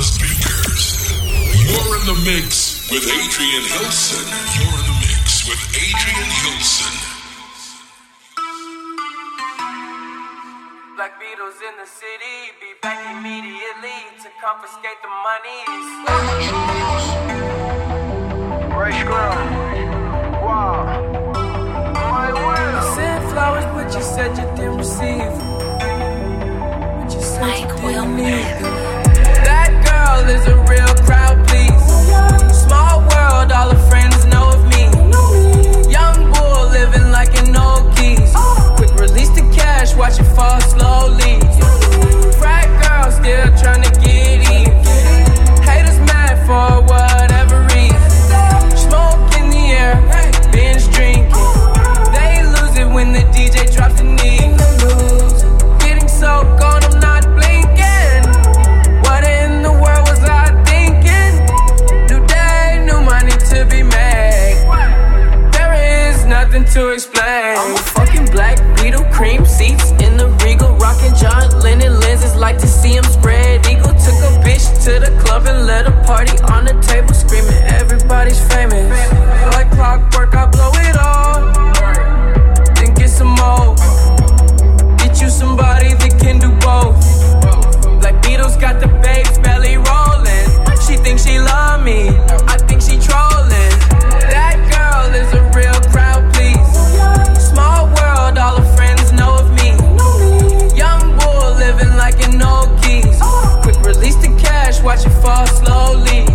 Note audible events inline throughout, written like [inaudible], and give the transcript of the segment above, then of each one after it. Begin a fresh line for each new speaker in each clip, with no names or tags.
the speakers. You're in the mix with Adrian Hilson. You're in the mix with Adrian Hilson.
Black Beatles in the city, be back immediately to confiscate the monies.
Ray Scrum. Wow. My will.
You sent flowers, but you said you didn't receive. But you said you didn't need them. Is a real crowd, please. Small world, all her friends know of me. Young bull living like an old. Quick release the cash, watch it fall slowly. Frat girl still trying to get to explain. I'm a fucking black beetle, cream seats in the regal, rocking John Lennon lenses. Like to see him spread eagle. Took a bitch to the club and let a party on the table, screaming everybody's famous. Like clockwork, I blow it all, then get some more. Get you somebody that can do both. Black Beatles got the babes belly rolling. She thinks she love me, watch it fall slowly.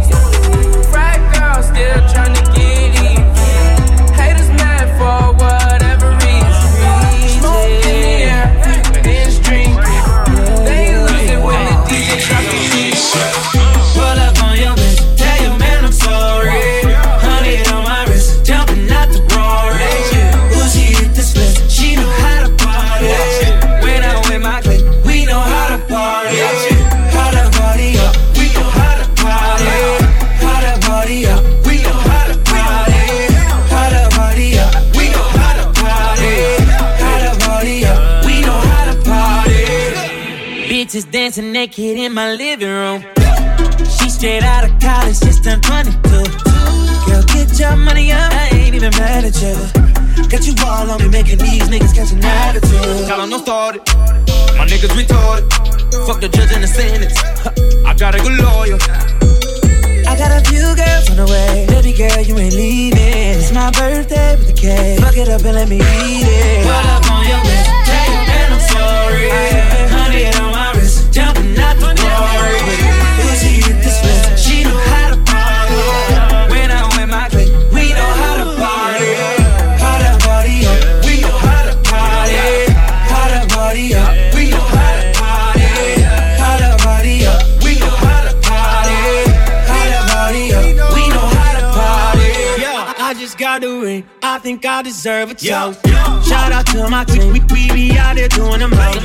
Dancing naked in my living room. She straight out of college, just turned 22. Girl, get your money up, I ain't even mad at you. Got you all on me, making these niggas catch an attitude. Tell them don't start it. My niggas retarded. Fuck the judge and the sentence. I got a good lawyer. I got a few girls on the way. Baby girl, you ain't leaving. It's my birthday with the cake. Fuck it up and let me eat it. Pull up on your tell your man I'm sorry. Honey think I deserve a toast. Shout out to my team. We, we be out there doing the most.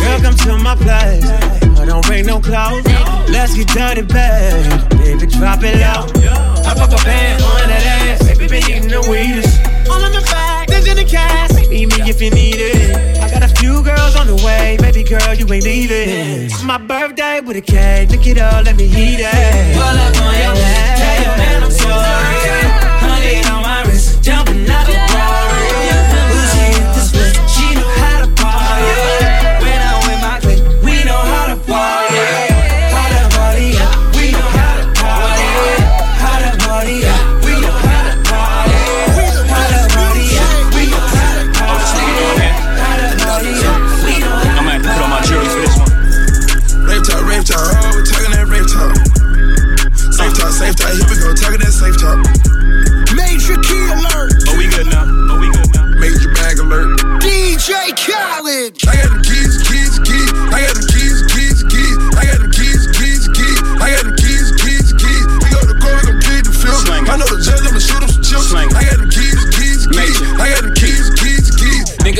Girl, come to my place. I don't bring no clothes. Let's get dirty, babe. Baby, drop it low. I pop a band on that ass. Baby, been eating the weedest. All in the bag, there's in the cash. Meet me if you need it. I got a few girls on the way. Baby girl, you ain't leaving. It's my birthday with a cake. Look it up, let me eat it. Pull up on your ass. Tell your man I'm sorry.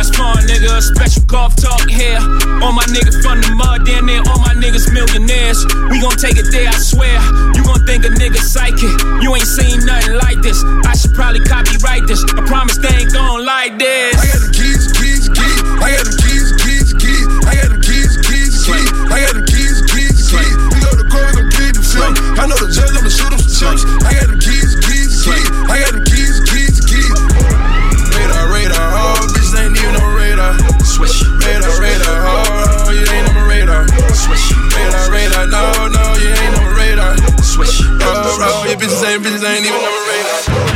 That's fun, nigga. Special golf talk here. All my niggas from the mud, damn near all my niggas millionaires. We gon' take it there, I swear. You gon' think a nigga psychic. You ain't seen nothing like this. I should probably copyright this. I promise they ain't gon' like this.
I got them keys, keys, keys. I got them keys, keys, keys. I got them keys, keys, keys. I got them keys, keys, keys. We go to court, we gon' plead the film. I know the judge, I'ma shoot him some chips. I got them keys, keys,
Swish.
Radar, radar, oh, you ain't on my radar.
Swish.
Radar, radar, no, no, you ain't on my radar.
Swish.
Oh, oh, your bitches ain't, bitches ain't even on my radar.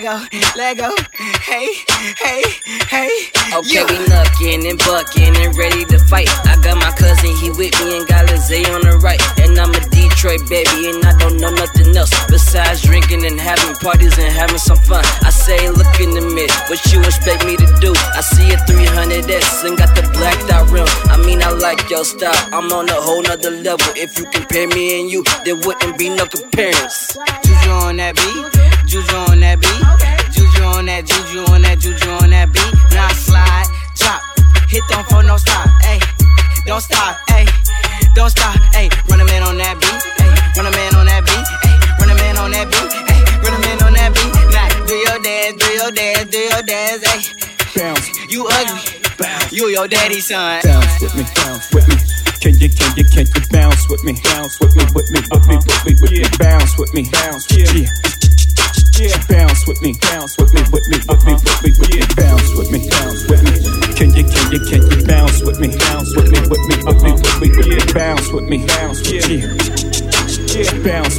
Go, let go, let go. Hey, hey, hey.
Okay,
you.
we knuckin' and buckin' and ready to fight. I got my cousin, he with me and got Lizzie on the right. And I'm a Detroit baby, and I don't know nothing else besides drinking and having parties and having some fun. I say, look in the mirror, what you expect me to do? I see a 300S and got the blacked out rim. I mean, I like your style, I'm on a whole nother level. If you compare me and you, there wouldn't be no comparison.
Juju on that beat, juju on that beat, juju on that, juju on that, juju on that beat. Now slide, chop, hit them for no stop, ayy. Don't stop, ayy. Don't stop, ayy. Run a man on that beat, ayy. Run a man on that beat, ayy. Run a man on that beat, ayy. Run a man on that beat. Now do your dance, do your dance, do your dance, ayy.
Bounce.
You ugly, you your daddy's son.
Bounce with me, bounce with me. Can you, can you, can you bounce with me? Bounce with me, with me, with me, with me, with me. Bounce with me, bounce with me. Yeah. Bounce with me, bounce with me, with me, with me, uh-huh. with me, with me. Bounce with me, bounce with me. Can you, can you, can you bounce with me? Bounce with me, with me, with me, with me, with me. Bounce with me, bounce with me. Yeah. Bounce,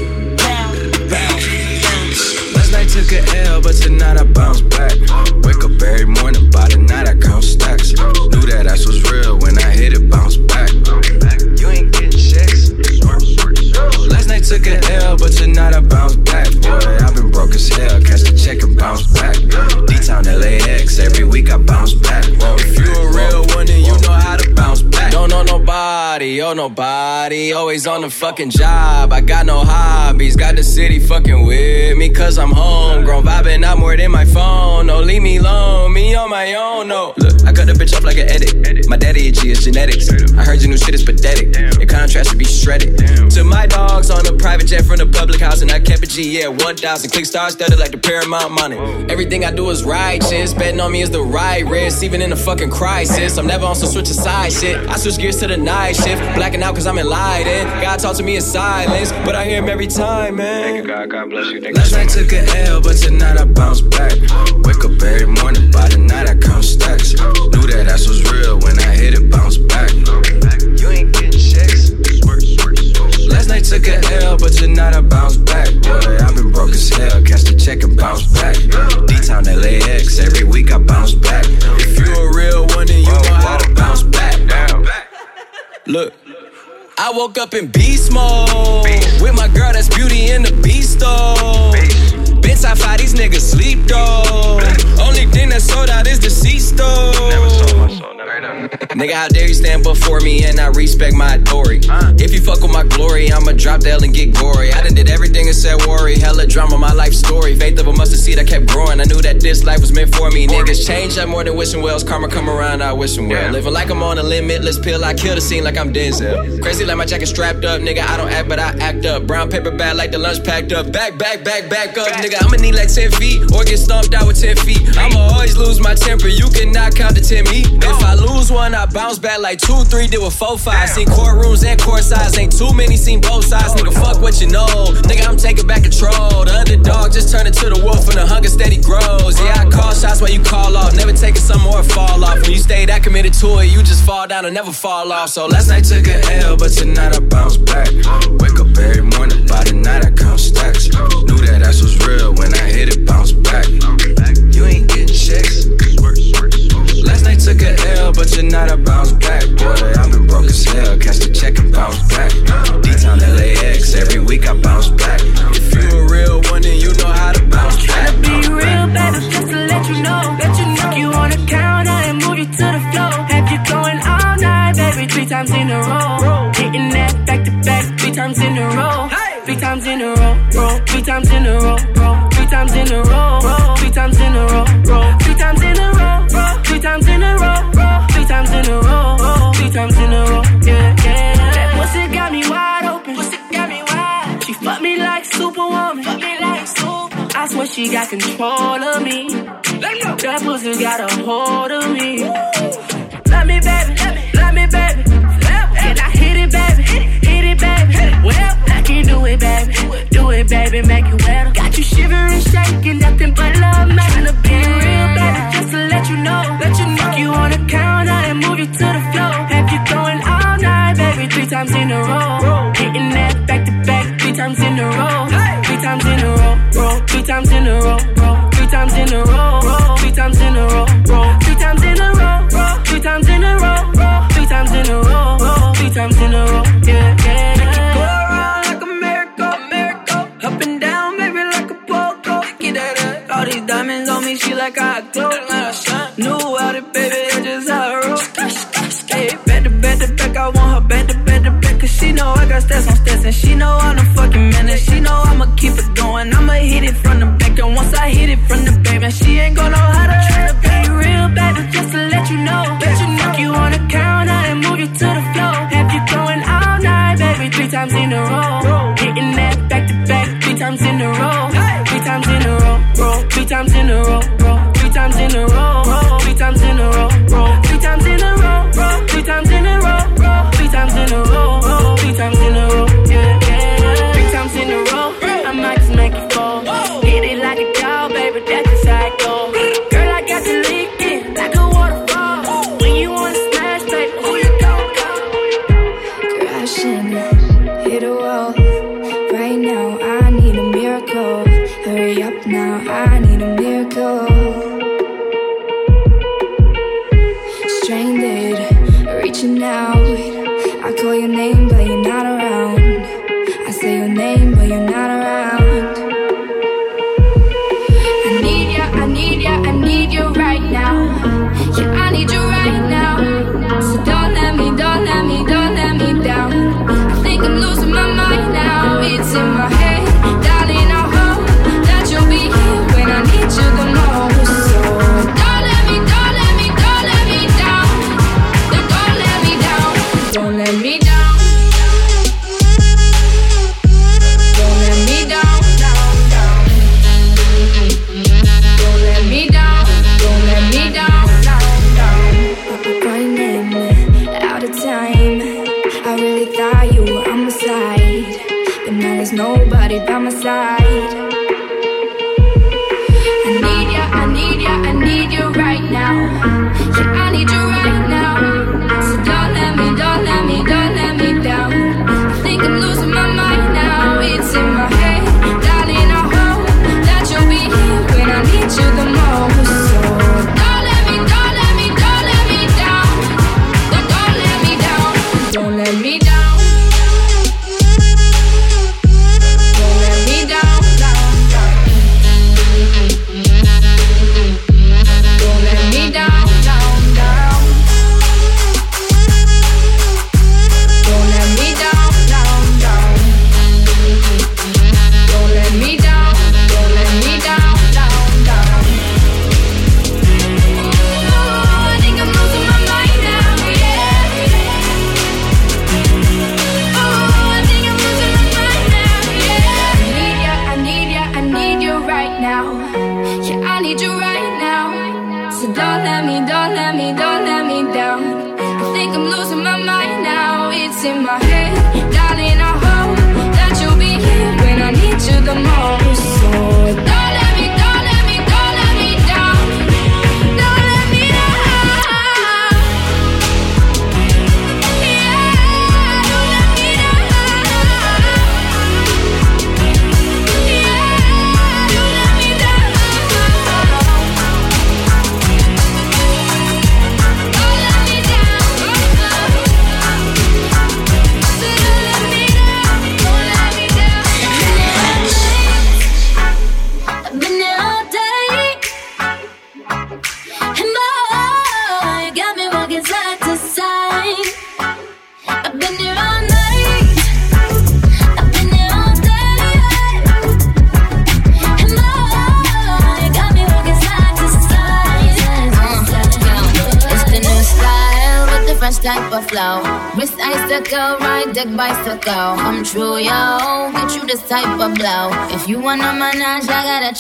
bounce.
Last night took a L, but tonight I bounce back. Wake up every morning, by the night I count stacks. Knew that ass was real when took a L, but tonight I bounce back. Boy, I've been broke as hell, catch the check and bounce back. D-Town LAX, every week I bounce back. If you a real one, then you know how to bounce back. Don't know nobody, oh nobody. Always on the fucking job. I got no hobbies, got the city fucking with me, cause I'm homegrown. Vibing out more than my phone. No, leave me alone, me on my own, no. Look, I cut the bitch off like an edit. My daddy itchy is genetics. I heard your new shit is pathetic. Your contrast should be shredded. To my dogs on a private jet from the public house, and I kept a G, yeah, 1,000. Click stars studded like the Paramount money. Everything I do is righteous. Betting on me is the right risk, even in a fucking crisis. I'm never on some switch of side shit. I gears to the night shift. Blacking out cause I'm enlightened. God talk to me in silence, but I hear him every time, man. Thank you, God. God bless you. Last night took a L, but tonight I bounce back. Wake up every morning, by the night I count stacks. Knew that ass was real when I hit it, bounce back. You ain't getting checks. Took a L, but you're not a bounce back. Boy, I've been broke as hell, catch the check and bounce back. D-Town LAX, every week I bounce back. If you a real one, then you know how to bounce back. Look. I woke up in beast mode with my girl that's beauty in the beast mode. That's how far these niggas sleep though. Only thing that sold out is the seats though. Nigga, how dare you stand before me and I respect my authority? If you fuck with my glory, I'ma drop the L and get gory. I done did everything and said worry. Hella drama, my life story. Faith of a mustard seed, I kept growing. I knew that this life was meant for me. Niggas change up more than wishing wells. Karma come around, I wish them well. Living like I'm on a limitless pill, I kill the scene like I'm Denzel. Crazy like my jacket strapped up, nigga. I don't act, but I act up. Brown paper bag like the lunch packed up. Back, back, back, back up, nigga. I'ma need like 10 feet or get stomped out with 10 feet. I'ma always lose my temper. You cannot count to 10 me. If I lose one, I bounce back like 2, 3, did with 4, 5. Seen courtrooms and court sides. Ain't too many, seen both sides. Nigga, fuck what you know. Nigga, I'm taking back control. The underdog just turned into the wolf and the hunger steady grows. Yeah, I call shots while you call off. Never taking some more fall off. When you stay that committed to it, you just fall down and never fall off. So last night took a a L, but tonight I bounce back. Wake up every morning, by the night I count stacks. Knew that ass was real when I hit it, bounce back. You ain't getting checks. Last night took a L, but you're not a bounce back. Boy, I've been broke as hell. Catch the check and bounce back. D-Town LAX, every week I bounce back. If you a real one, then you know how to bounce back.
Be real, baby, just to let you know. Let you know you on the counter and move you to the floor. Have you going all night, baby, three times in a row. Times in a row, roll. Three times in a row, roll. Three times in a row, roll. Three times in a row, roll. Three times in a row, roll. Three times in a row, roll. Three times in a row, roll. Three times in a row, yeah, yeah. That pussy got me wide open. Pussy got me wide. She fucked me like superwoman. Fuck me like super. I swear she got control of me. That pussy got a hold of me. Love me, baby. Baby. Do it, baby. Make it wetter. Got you shivering, shaking, nothing but love, making a be real, baby. Just to let you know, let you know you on the counter and move you to the floor. Have you going all night, baby? Three times in a row. She know I'm the fucking man. And she know I'ma keep it going. I'ma hit it from the back. And once I hit it from the back, man, she ain't gonna know how to try to be real, baby. Just to let you know. Let you know you on the counter and move you to the floor. Have you going all night, baby? Three times in a row.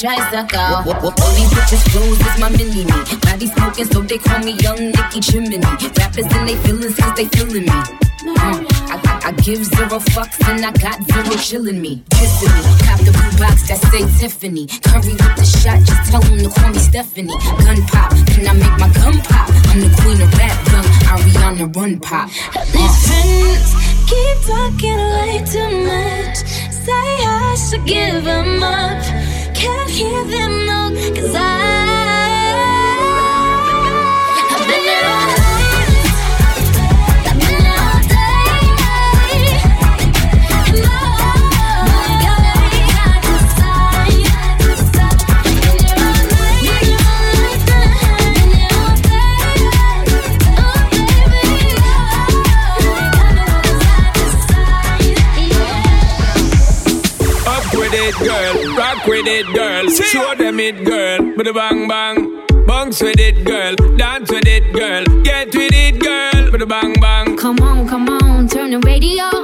tries to go.
All these bitches fools is my mini me. Body smoking, so they call me Young Nicki Chimney. Rappers and they feelin' cause they feeling me. Mm. I, I, I, give zero fucks and I got zero chillin' me. Kissing me, cop the blue box that say Tiffany. Curry with the shot, just tell them to call me Stephanie. Gun pop, can I make my gun pop? I'm the queen of rap, gun, Ariana Run Pop.
Uh. These friends keep talking way too much. Say I should give them up can't hear them
it, girl. Bada bang bang. Bounce with it, girl. Dance with it, girl. Get with it, girl. Bada bang bang.
Come on, come on. Turn the radio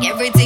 don't
work,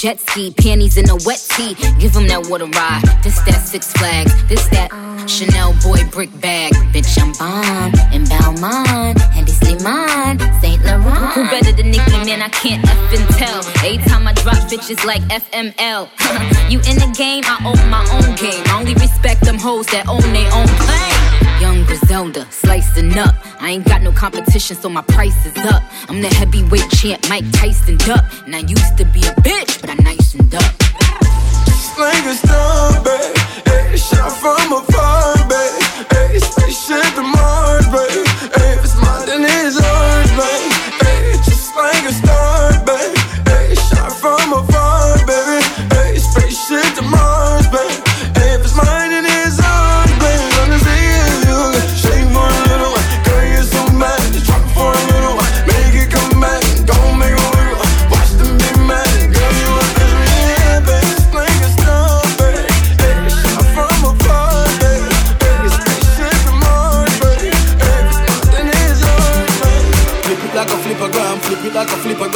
jet ski, panties in a wet tee. Give them that water ride. This that Six Flags. This that oh. Chanel boy brick bag. Bitch, I'm bomb. Better than Nicki, man? I can't effing tell. Every time I drop bitches like FML. [laughs] you in the game, I own my own game. I only respect them hoes that own their own plane. Young Griselda, slicing up. I ain't got no competition, so my price is up. I'm the heavyweight champ, Mike Tyson Duck. And I used to be a bitch, but I nicened up.
Slang a star, babe. Hey, shot from afar, babe. Hey, spaceship to Mars, babe. Hey,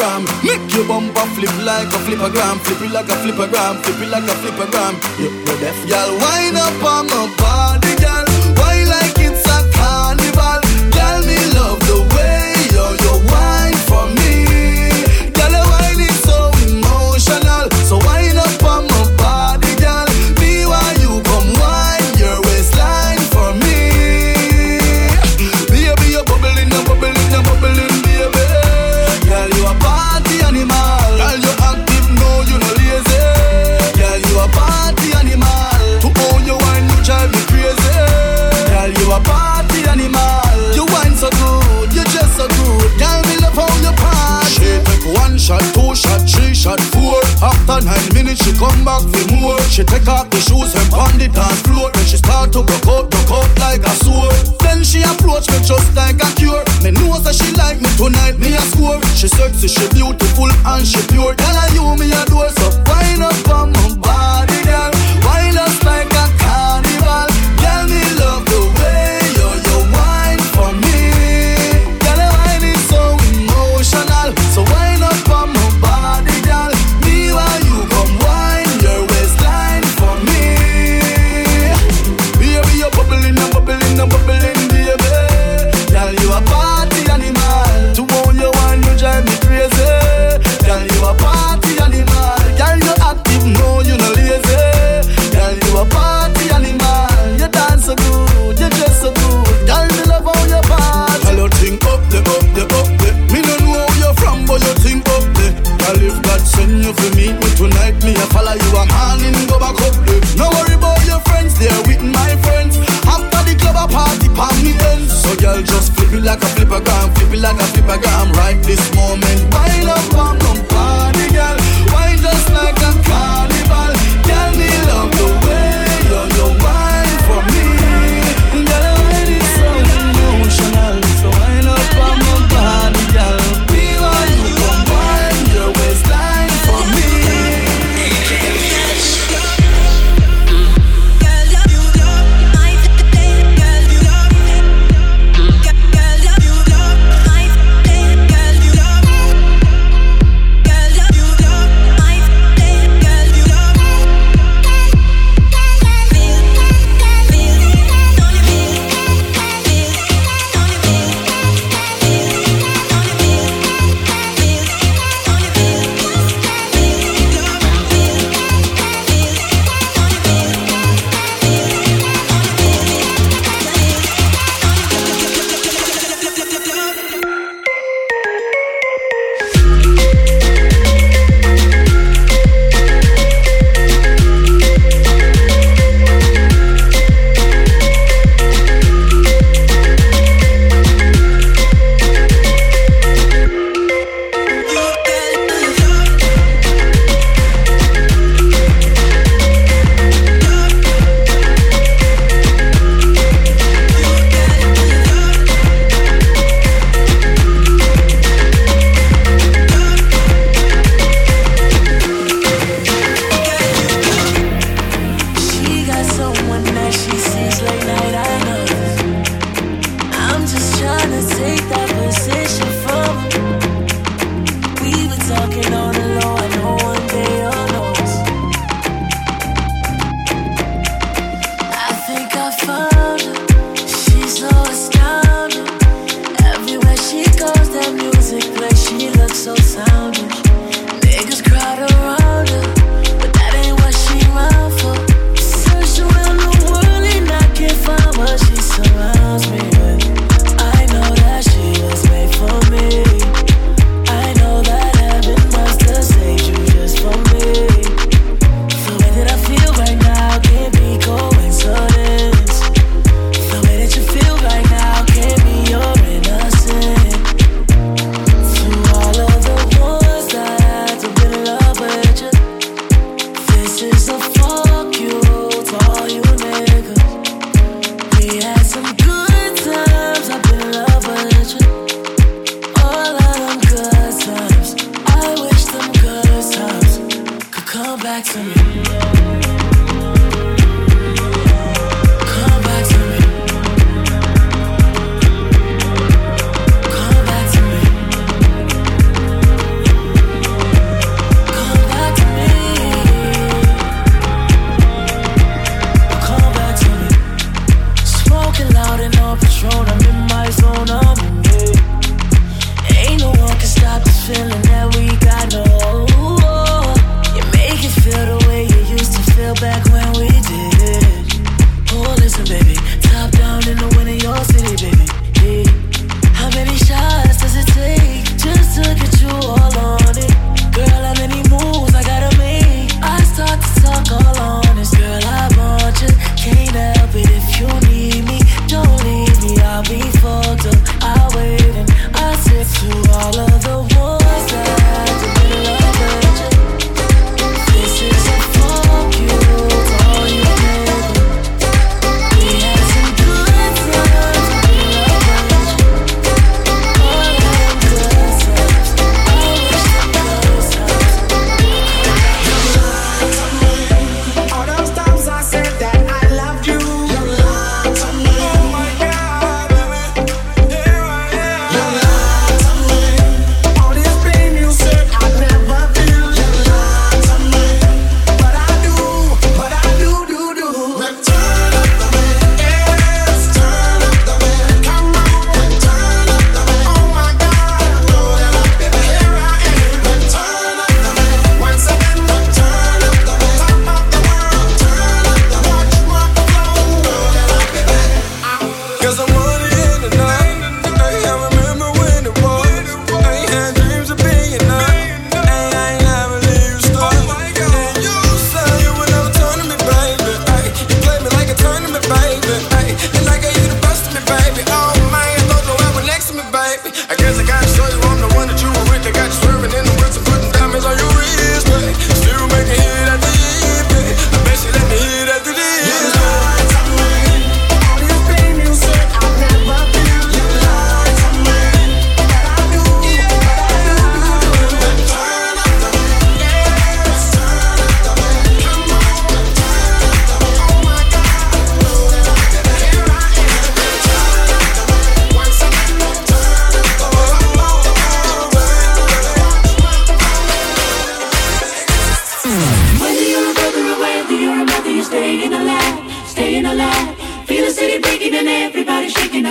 flippergram. Make your bumper flip like a flippergram, flip it like a flipper gram. flip it like a flippergram. You know deaf, y'all wind up on my body, After nine minutes, she come back for more. She take off the shoes and pound the dance floor. Then she start to broke out, broke out like a sword. Then she approach me just like a cure. Me know that she like me tonight, me a score. She sexy, she beautiful and she pure. Tell her you me adore, so wind up on my body, girl. Wind us like you for meet me tonight, me a follow you a morning, go back up the. No worry about your friends, they're with my friends. After the club, a party, palm me ends. So girl, just flip it like a flippergram, flip it like a flippergram. Right this moment, wind
some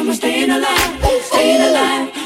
I'm staying alive, staying alive.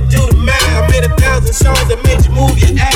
Calculator, do the math. I made a thousand songs that made you move your ass.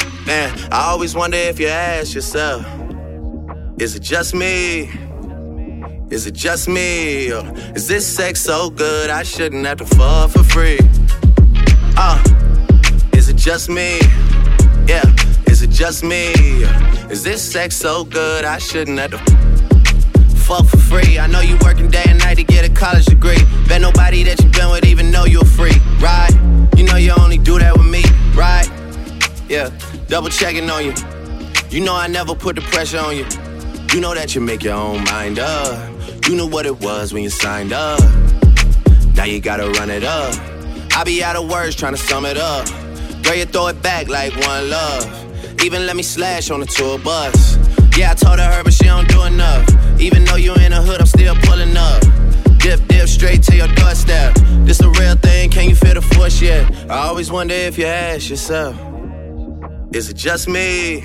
Man, I always wonder if you ask yourself, is it just me? Is it just me? Or is this sex so good I shouldn't have to fuck for free? Uh, is it just me? Yeah, is it just me? Is this sex so good I shouldn't have to fuck for free? I know you working day and night to get a college degree. Bet nobody that you've been with even know you're free, right? You know you only do that with me, right? Yeah, double checking on you. You know I never put the pressure on you. You know that you make your own mind up. You knew what it was when you signed up. Now you gotta run it up. I be out of words trying to sum it up. Girl, you throw it back like one love. Even let me slash on the tour bus. Yeah, I told her, her, but she don't do enough. Even though you in the hood, I'm still pulling up. Dip, dip, straight to your doorstep. This a real thing, can you feel the force yet? I always wonder if you ask yourself, is it just me?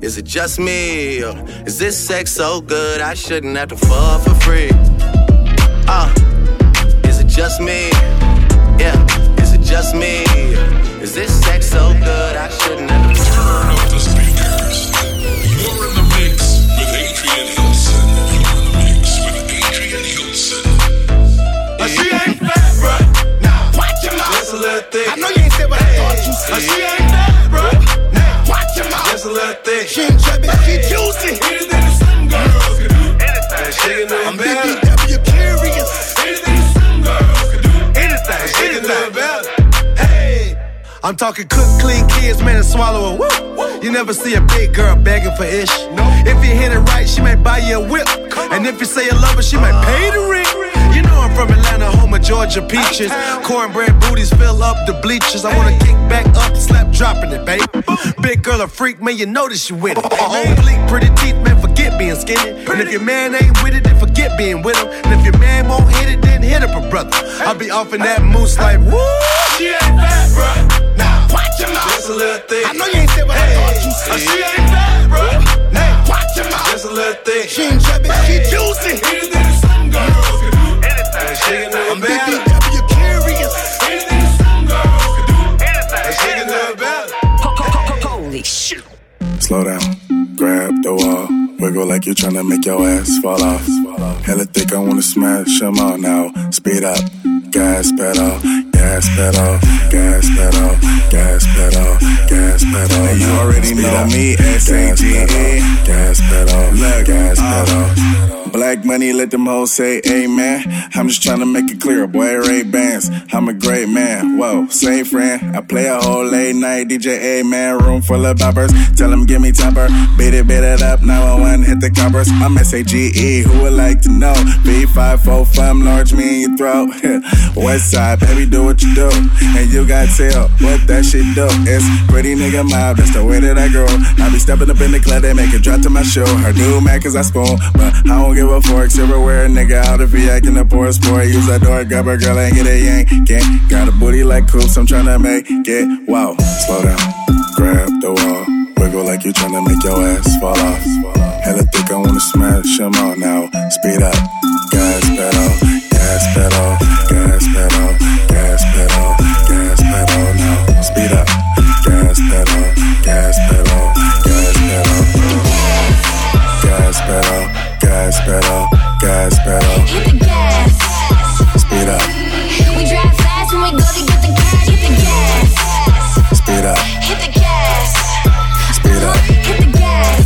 Is it just me? Or is this sex so good I shouldn't have to fuck for free? Uh, is it just me? Yeah, is it just me? Is this sex so good I shouldn't have to
Turn up the speakers. You're in the mix with Adrian Hilson. You're in the mix with Adrian Hilson.
She ain't fat, bruh. Nah, watch your mouth.
Just a little thick.
I know you ain't said what I thought you said. She ain't mouth.
Just a little thick.
She ain't chubby, she juicy.
Anything that some girls can do. That shaking in
I'm
the belly.
BBW curious.
Anything that some girls can do.
Anything,
Shaking in the
anything. Hey, I'm talking cook, clean kids, man, and swallow a woo. You never see a big girl begging for ish. No. If you hit it right, she might buy you a whip. And if you say you love her, she might uh. pay the rent. I'm from Atlanta, home of Georgia peaches. Cornbread booties fill up the bleachers. I wanna kick back up, slap dropping it, babe. Big girl a freak, man, you know you with it. Her own bleak, pretty teeth, man, forget being skinny. And if your man ain't with it, then forget being with him. And if your man won't hit it, then hit up a brother. I'll be off in that moose like, woo!
She ain't fat, bruh.
Nah, watch your mouth.
Just a little thing.
I know you ain't said what hey. I thought you said.
She ain't fat, bruh. Nah, watch your mouth. Just a little thing. She
ain't chubby, she juicy.
I'm about it. BBW curious. Anything some girls can do. This nigga know about.
Holy shit.
Slow down. Grab the wall. Wiggle like you're trying to make your ass fall off. Hella thick, I wanna smash them all now. Speed up, gas pedal, gas pedal, gas pedal, gas pedal, gas pedal.
Hey, you already know me,
S
A
G E. Gas pedal, gas pedal.
Uh, Black money, let them hoes say amen. I'm just trying to make it clear, boy, Ray Bans. I'm a great man. Whoa, same friend. I play a whole late night DJ, man. Room full of boppers. Tell them give me topper. Beat it, beat it up. 911, hit the coppers. I'm S-A-G-E, who would like to know? B545, large me in your throat. [laughs] West side, baby, do what you do. And you got tell what that shit do. It's pretty nigga mob, that's the way that I grow. I be stepping up in the club, they make it drop to my show. Her mad cause I spoon, but I don't give a fork. Everywhere, nigga, out if he acting a poor sport. Use that door, grab a girl and get a yank. Gang. Got a booty like coops, I'm tryna make it. Wow,
Slow down, grab the wall, wiggle like you're trying to make your ass fall off. Hella thick, I wanna smash them all now. Speed up, gas pedal, gas pedal, gas pedal, gas pedal, gas pedal.
Hit the gas.
Speed up,
We drive fast when we go to get the cash. Hit the gas.
speed up,
Hit the gas.
speed up,
Hit the gas.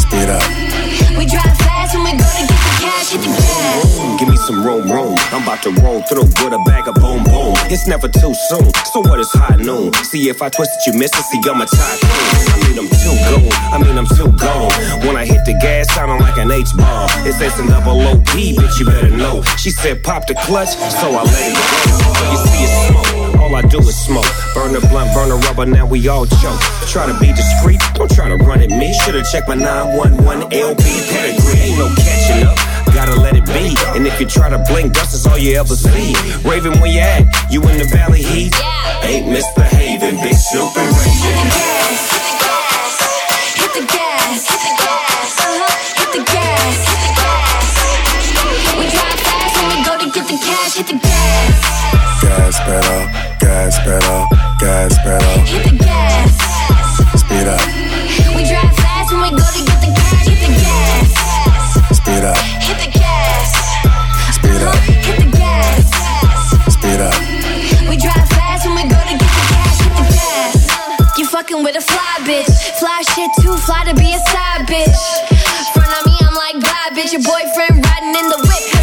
speed up.
We drive fast when we go to get the cash. Hit the gas.
Give me some room, room. I'm about to roll through with a bag of boom, boom. It's never too soon. So what is high noon? See if I twist it, you miss it. See, I'm a tycoon. I mean, I'm too gone. I mean, I'm too gone. When I hit the gas, sounding like an H bar. It says a double OP, bitch, you better know. She said, pop the clutch, so I let it go. You see it smoke. All I do is smoke. Burn the blunt, burn the rubber, now we all choke. Try to be discreet, don't try to run at me. Should've checked my 911 LB pedigree. Ain't no catching up. Gotta let it be. And if you try to blink, dust is all you ever see. Raven, where you at? You in the valley heat? Ain't misbehaving, big Snoop and Raven.
We go to get the cash. Hit the gas.
Gas pedal, gas pedal, gas pedal.
Hit the gas.
Speed up,
We drive fast when we go to get the cash. Hit the gas.
speed up,
Hit the gas.
speed up, uh-huh,
Hit the gas.
speed up.
We drive fast when we go to get the cash. Hit the gas. You fucking with a fly bitch. Fly shit too fly to be a side bitch. Front of me, I'm like, bye bitch. Your boyfriend riding in the whip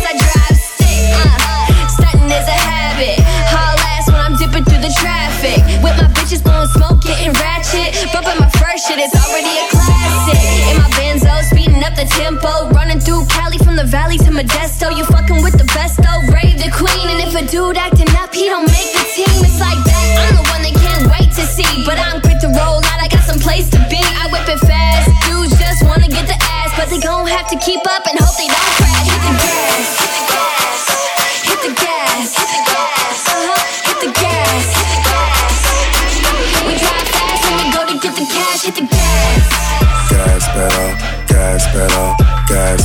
shit, it's already a classic. In my Benzo, speeding up the tempo. Running through Cali from the valley to Modesto. You fucking with the best though. Brave the queen. And if a dude acting up, he don't make the team. It's like that. I'm the one they can't wait to see. But I'm quick to roll out, I got some place to be. I whip it fast. Dudes just wanna get the ass. But they gon' have to keep up and hope they don't crash. Hit the gas.
Pedal, gas pedal, gas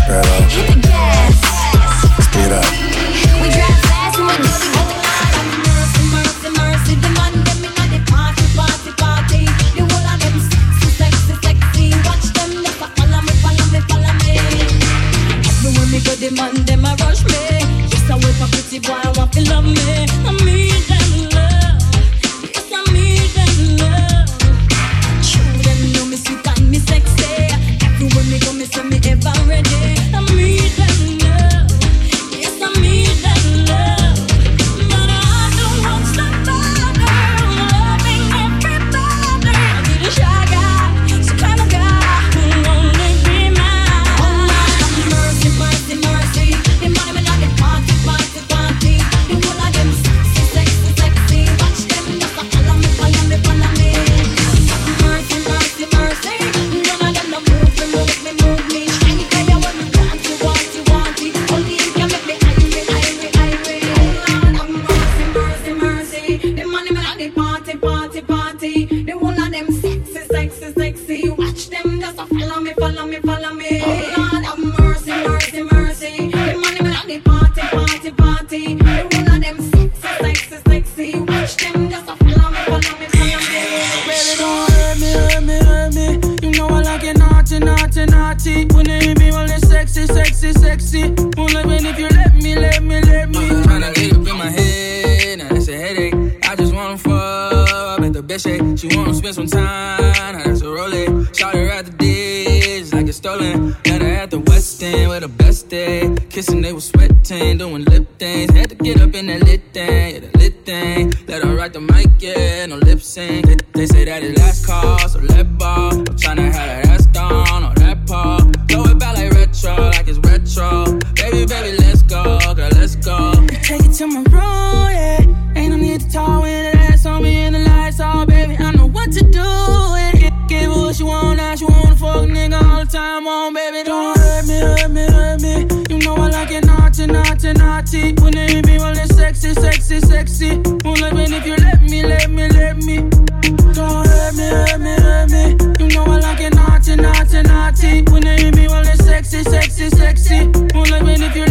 spend some time, I had to roll it. Shout her at the ditch like it's stolen. Met her at the West End with the best day. Kissing, they were sweating, doing lip things. Had to get up in that lit thing, yeah, the lit thing. Let her ride the mic, yeah, no lip sync. They, they say that it last call, so let ball. I'm tryna have that ass down.
sexy, sexy, sexy. Won't if you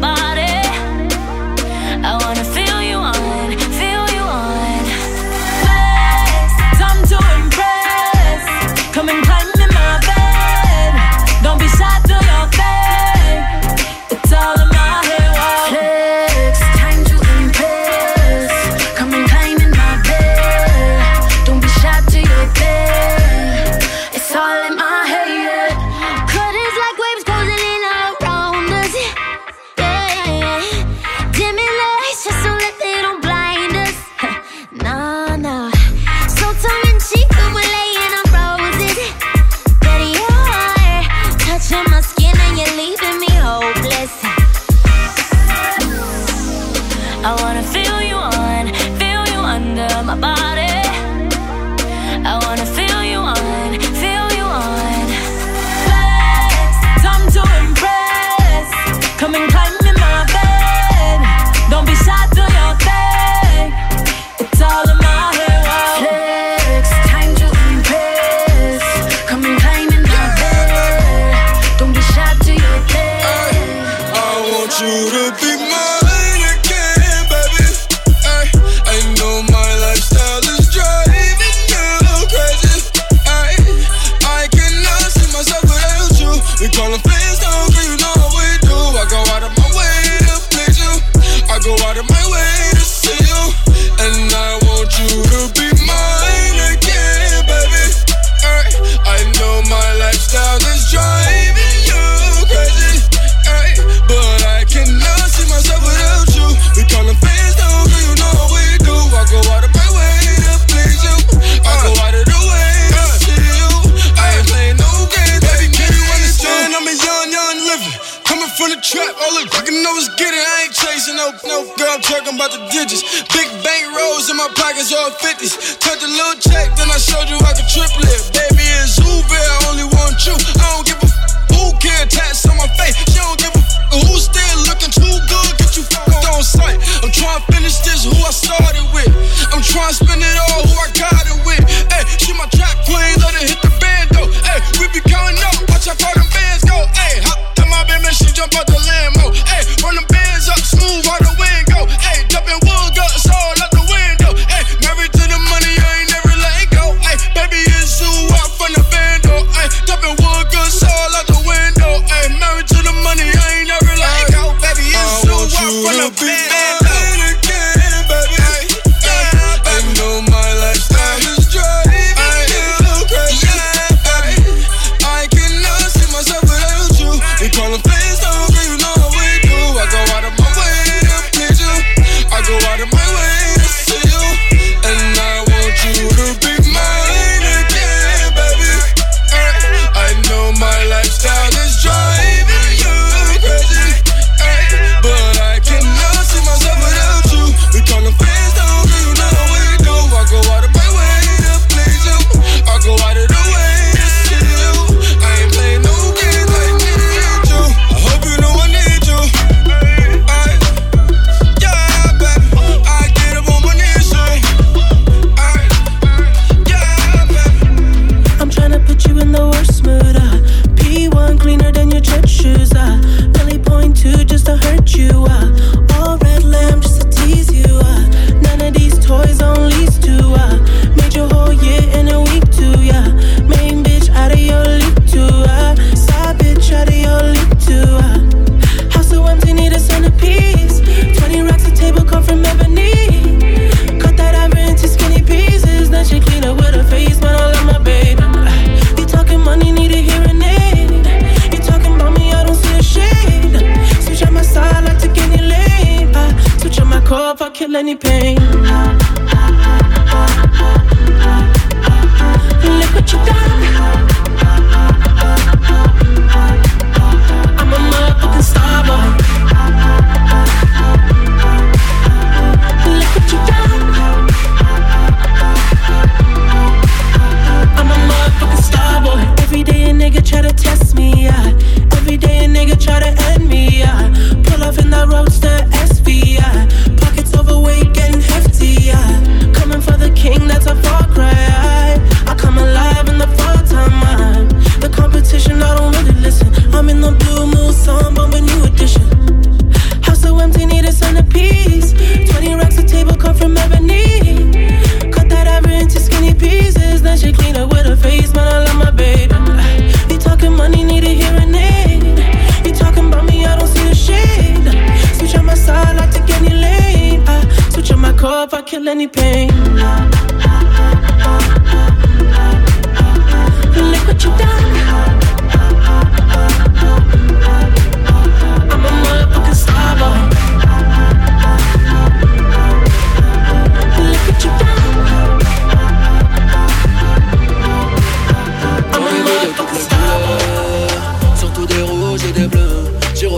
Bye.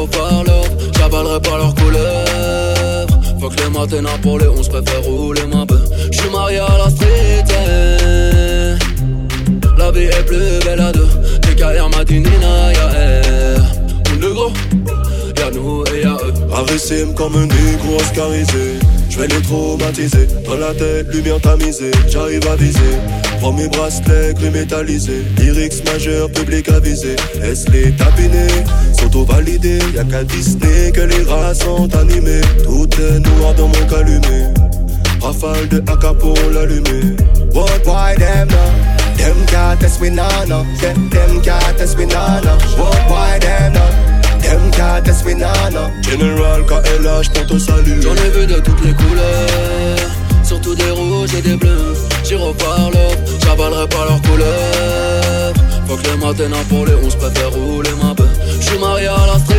au parleur, j'avalerai pas leur couleur. Faut que les
matins pour les 11 préfère rouler ma bœuf. J'suis marié à la street, eh. la vie est plus belle à deux. Des carrières m'a dit Nina, y'a elle. Monde gros, y'a nous et y'a eux.
Ravissime comme un négro oscarisé. J'vais les traumatiser, dans la tête, lumière tamisée, j'arrive à viser. Prends mes bracelets gris métallisés, lyrics majeurs, public avisé. Laisse les tapiner, S'auto-valider. Y'a qu'à Disney que les rats sont animés. Tout est noir dans mon calumet. Rafale de AK pour l'allumer.
What why them now? Them can't test me no. Them, them can't test me no. What why them now? Them test me.
General KLH pour te saluer.
J'en ai vu de toutes les couleurs, surtout des rouges et des bleus. J'y reparle, j'avalerai pas leurs couleurs. Faut que les matins pour les 11 préfère rouler ma beuh. J'suis marié à la street.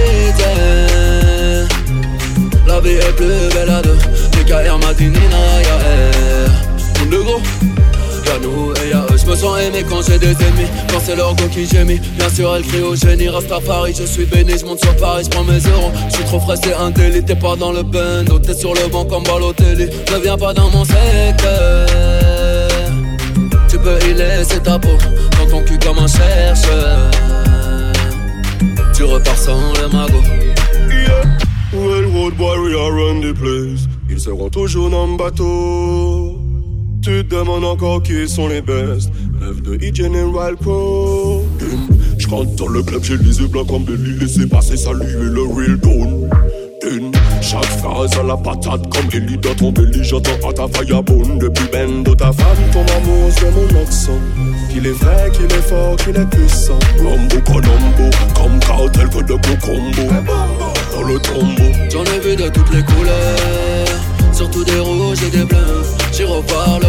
La vie est plus belle à deux. DKR Madinina, y'a air. Mon négro, y'a nous et y'a eux. J'me sens aimé quand j'ai des ennemis. Quand c'est leur go qui gémit. Bien sûr, elle crie au génie. Rastafari, je suis béni, j'monte sur Paris, j'prends mes euros. J'suis trop frais, c'est un délit. T'es pas dans le bando, t'es sur le banc comme Balotelli. Ne viens pas dans mon secteur. Tu peux y laisser ta peau dans ton cul comme un chercheur. Tu repars sans le magot.
Railroad warrior run the place. Ils seront toujours dans le bateau. Tu te demandes encore qui sont les best. Rêve de E-General Pro. Je rentre dans le club, j'ai les yeux blancs comme Belly. Laissez passer, saluer le real don. Chaque phrase à la patate comme Ellie dans ton belly. J'entends à ta vagabonde. Depuis ben de ta femme, ton amour, c'est mon accent. Qu'il est vrai, qu'il est fort, qu'il est puissant. Rombo Colombo, comme cartel que de combo. Dans le tombeau.
J'en ai vu de toutes les couleurs, surtout des rouges et des bleus. J'y reparle,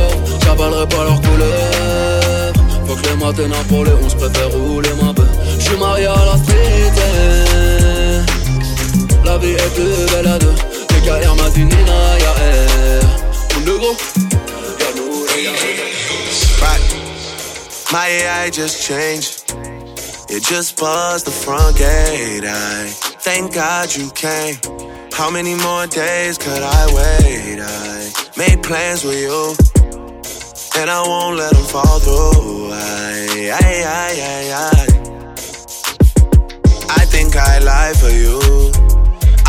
j'avalerai pas leurs couleurs. Faut que les matins pour les 11 préfère rouler ma beuh. J'suis marié à la street. La vie est plus belle à deux. DKR Madinina, ah, y'a air. Mon négro, y'a nous et y'a.
Right. My AI just changed. It just buzzed the front gate. I thank God you came. How many more days could I wait? I made plans with you, and I won't let them fall through. I, I, I, I, I. I think I lie for you.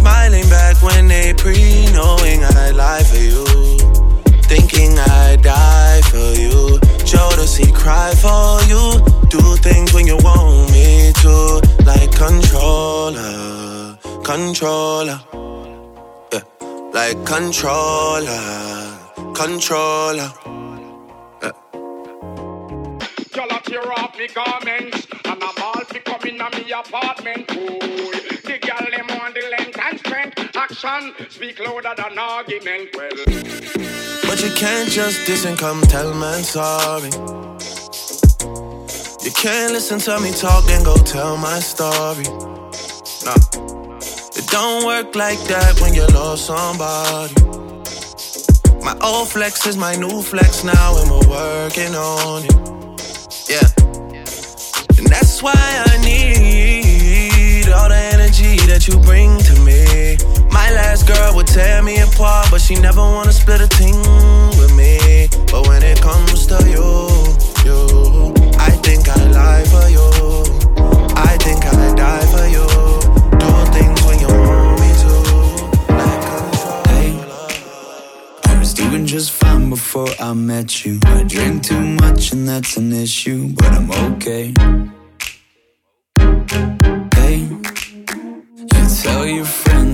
smiling back when they pre knowing I lie for you. Thinking I die for you. Jodeci cry for you. Do things when you want me to. Like controller, controller. Yeah. Like controller, controller. Yeah.
Tear off me garments And I'm all Action speak louder than argument Well,
But you can't just diss and come tell man sorry. You can't listen to me talk, then go tell my story. Nah, it don't work like that when you love somebody. My old flex is my new flex now, and we're working on it. Yeah, and that's why I need all the energy that you bring. My last girl would tear me apart, but she never wanna split a thing with me. But when it comes to you, you, I think I lie for you. I think I die for you. Do things when you want me to.
Hey, I was doing just fine before I met
you. I drink too much and that's an issue, but I'm okay. Hey, you tell your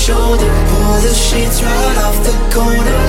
Shoulder. Pull the sheets right off the corner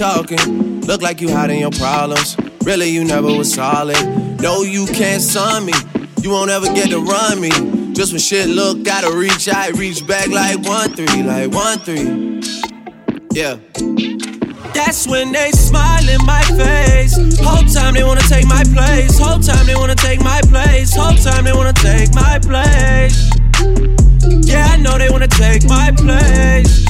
talking. Look like you hiding your problems. Really, you never was solid. No, you can't sign me. You won't ever get to run me. Just when shit look gotta reach, I reach back like one three, like one three. Yeah. That's when they smile in my face. Whole time they wanna take my place. Whole time they wanna take my place. Whole time they wanna take my place. Yeah, I know they wanna take my place.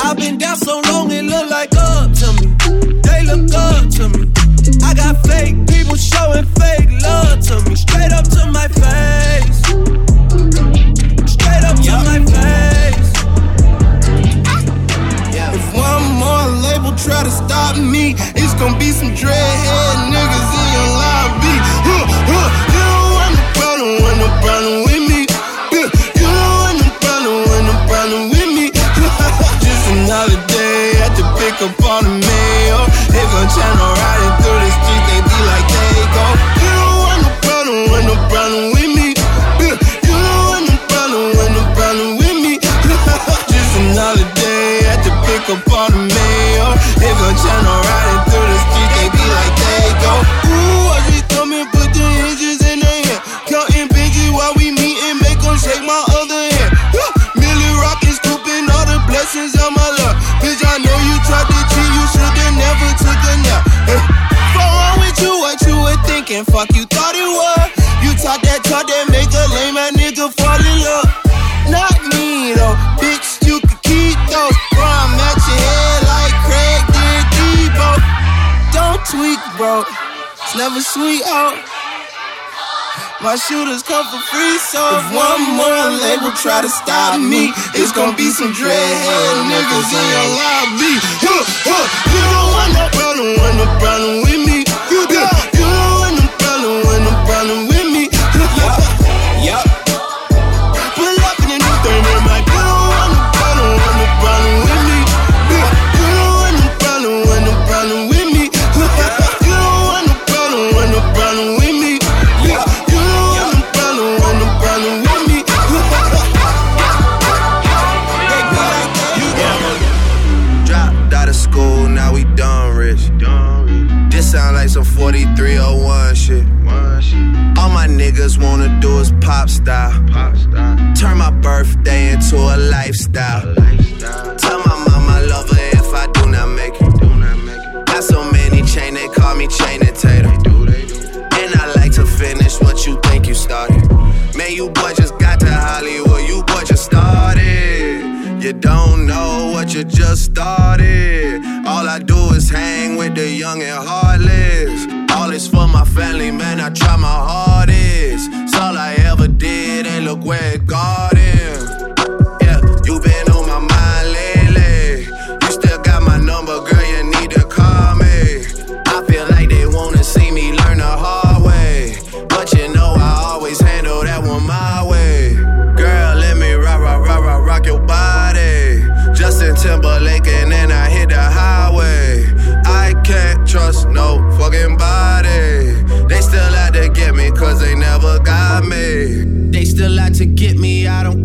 I've been down so long it look like up to me. They look up to me. I got fake people showing fake love to me. Straight up to my face. Straight up to my face.
If one more label try to stop me, it's gonna be some dreadhead niggas up on the mail. They gon' channel riding through the streets, fucking fuck you thought it was. You talk that talk that make a lame ass nigga fall in love. Not me though, bitch, you can keep those. Bro, I'm at your head like Craig did Debo. Don't tweak, bro. It's never sweet out. My shooters come for free, so if one more label try to stop me, it's gonna be some dreadhead niggas in your lobby. Huh, huh, you don't want no problem, want no problem
shit. All my niggas wanna do is pop style. Turn my birthday into a lifestyle. Tell my mama I love her if I do not make it. Got so many chain, they call me chain and tater. And I like to finish what you think you started. Man, you boy just got to Hollywood, you boy just started. You don't know what you just started. All I do is hang with the young and heartless. All is for my family, man. I try my hardest. It's all I ever did, and look where it got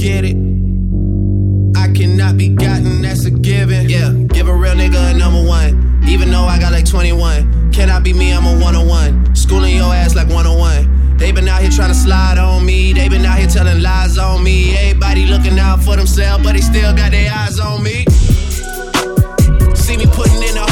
get it. I cannot be gotten, that's a given. Yeah, give a real nigga a number one. Even though I got like 21. Can I be me? I'm a one on one. Schooling your ass like 101. They been out here trying to slide on me. They been out here telling lies on me. Everybody looking out for themselves, but they still got their eyes on me. See me putting in the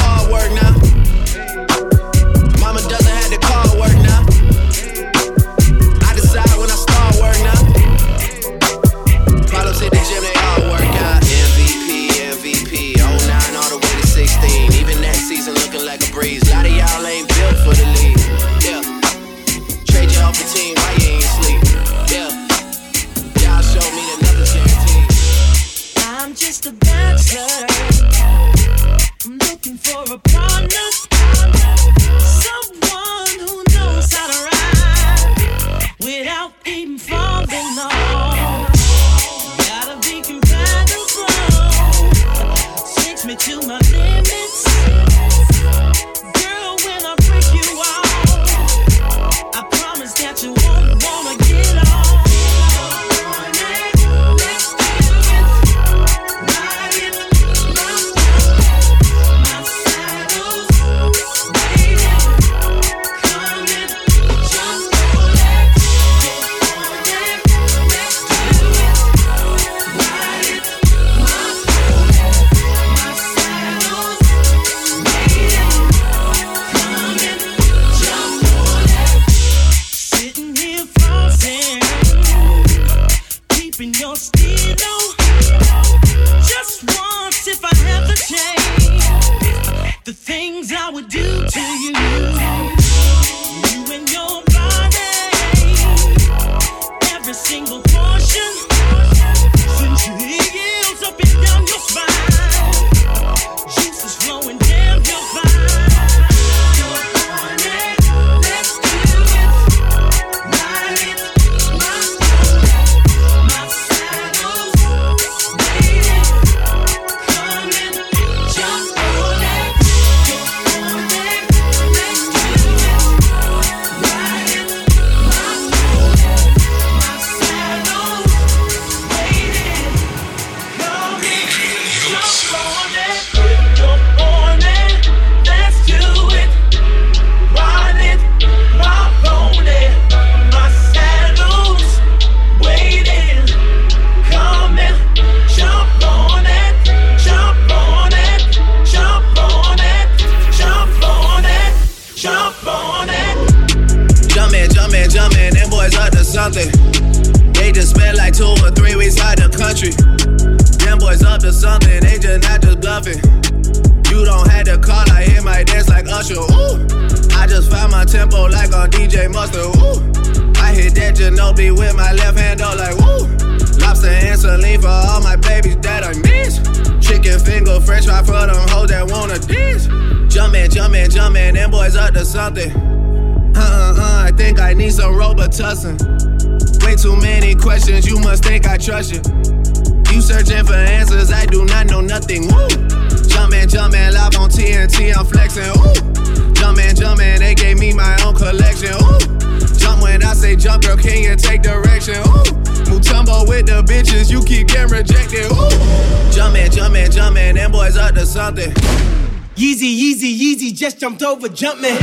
jumped over Jumpman.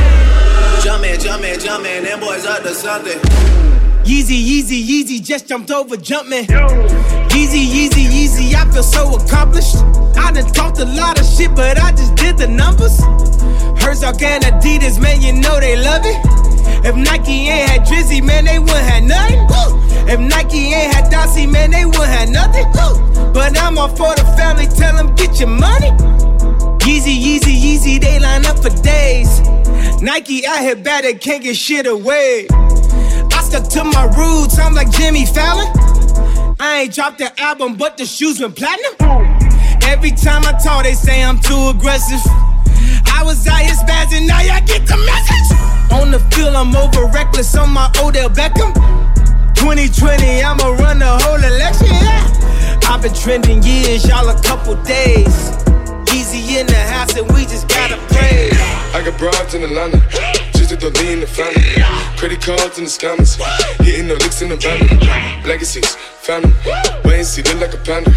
Jumpin', jumpin', jumpin', them boys up to something.
Yeezy, Yeezy, Yeezy just jumped over Jumpman. Yeezy, Yeezy, Yeezy, I feel so accomplished. I done talked a lot of shit, but I just did the numbers. Herzog and Adidas, man, you know they love it. If Nike ain't had Drizzy, man, they wouldn't have nothing. Woo! If Nike ain't had Dossie, man, they wouldn't have nothing. Woo! But I'm all for the family, tell them get your money. Yeezy, Yeezy, Yeezy, they line up for days. Nike out here bad, they can't get shit away. I stuck to my roots, I'm like Jimmy Fallon. I ain't dropped the album, but the shoes went platinum. Every time I talk, they say I'm too aggressive. I was out here spazzing, now y'all get the message. On the field, I'm over reckless on my Odell Beckham. 2020, I'ma run the whole election. Yeah. I've been trending years, y'all a couple days. Easy in the house, and we just gotta pray.
I got bribes in Atlanta, just to the lean the family. Credit cards in the scammers, hitting the licks in the van. Legacies, family, wait and see, look like a panda.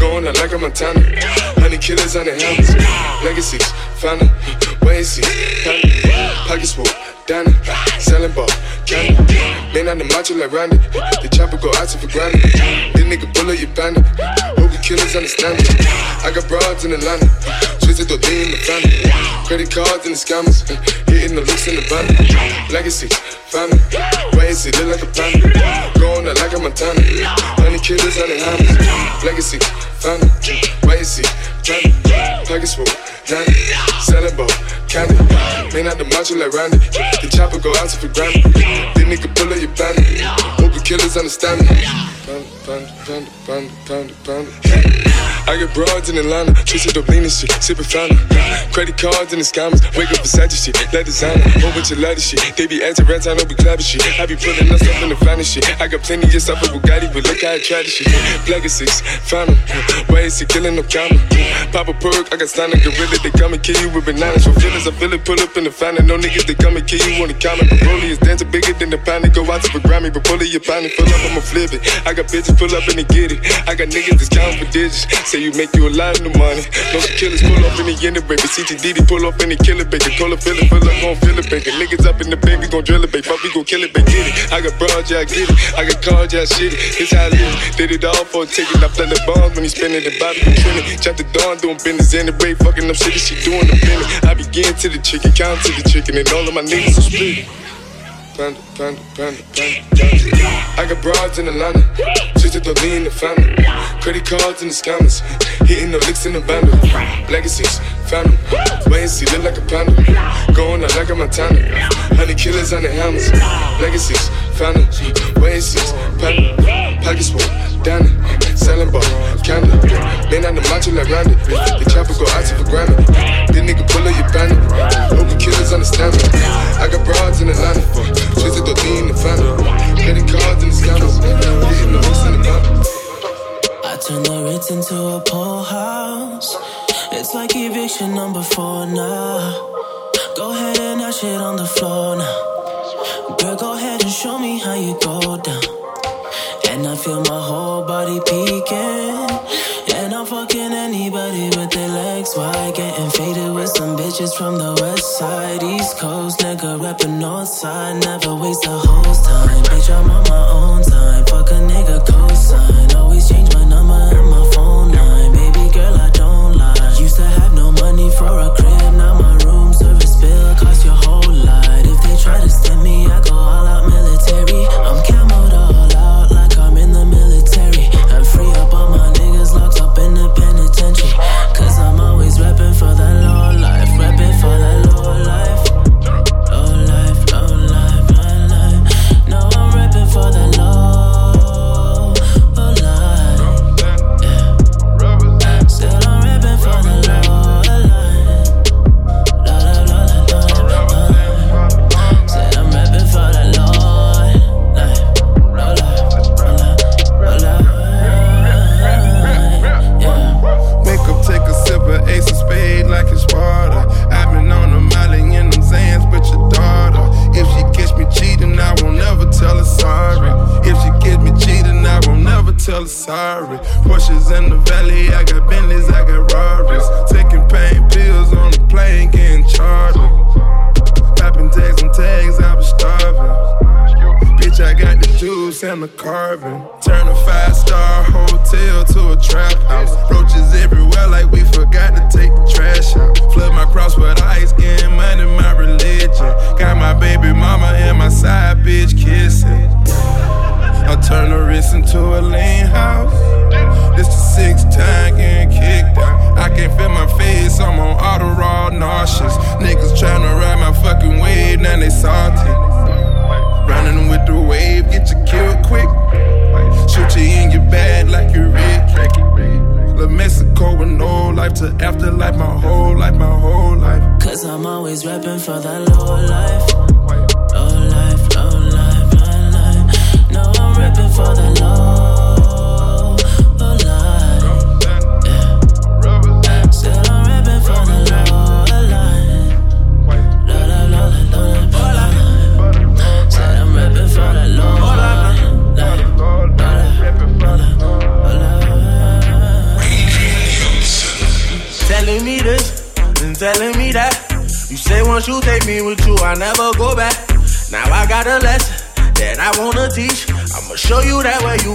Going out like a Montana, honey killers on the helmets. Legacies, family, wait and see, family. Pockets full, Danny, selling ball, candy. Man on the macho like Randy, the chopper go out to for granted. This nigga bullet, you bandit. Killers understand it. I got broads in Atlanta, twisted the lean in the family. Credit cards and the scammers, [laughs] hitting the looks in the van. Legacy, family, wait and see, look like a panda. Going out like a Montana, honey killers on the hammers. Legacy, family, wait and see, family. Pockets full, Danny, selling ball, candy. Man out the macho like Randy, the chopper go out to for granted. This nigga pull up your bandit, hope the killers understand me. I got broads in Atlanta, twisted up lean and shit, sippin' fountain. Credit cards and the scammers, wake up Versace shit, let designer, whole bunch leather shit. They be acting rats, I know we clapping shit. I be pulling us up in the finest shit. I got plenty of stuff with Bugatti, but look how I try this shit. Legacies, found 'em, why is he killing no comma? Pop a perk, I got a gorilla, they come and kill you with bananas. For feelings, I feel it, pull up in the fountain. No niggas, they come and kill you on the counter. But Broly is dancing bigger than the pound, go out to the Grammy, but pull it, your pound, pull up, I'ma flip it. I got bitches, pull up and they get it. I got niggas that's counting for digits, say you make you a lot of money. No killers pull up in the end of baby. CTDD pull up in the killer baby. Cola fill it, fill up, gon' fill it, baby. Niggas up in the baby, gon' drill it, baby. Fuck, we gon' kill it, baby. Get it. I got broad, yeah, I get it. I got cards, yeah, I shit it. This how I live. Did it all for a ticket. I play the bombs when he spinning the Bobby and Trinity. Chop the dawn, doing business in the break, fucking up shit. She doing the minute. I begin to the chicken, count to the chicken, and all of my niggas are split. Panda, panda, panda, panda. I got broads in Atlanta, just to lean the family. Credit cards and the scammers, hitting the licks in the bundle. Legacies, family, wait and see, look like a panda. Going out like a Montana, honey killers on the hammers. Legacies, family, wait and see, panda. Pockets full, Danny, selling ball, candy. Man on the macho like Randy, the chopper go out for granted. This nigga pull up your hope the killers understand me. I got broads in Atlanta, twisted the in the family. Credit cards and the scammers, hitting the hooks in the bundle.
I turn the Ritz into a pool house. It's like eviction number four now. Go ahead and dash it on the floor now. Girl, go ahead and show me how you go down. And I feel my whole body peeking. And I'm fucking anybody with their legs wide. Getting faded with some bitches from the west side, east coast. Nigga rapping north side. Never waste a host time. Bitch, I'm on my own time. Fuck a nigga cosign.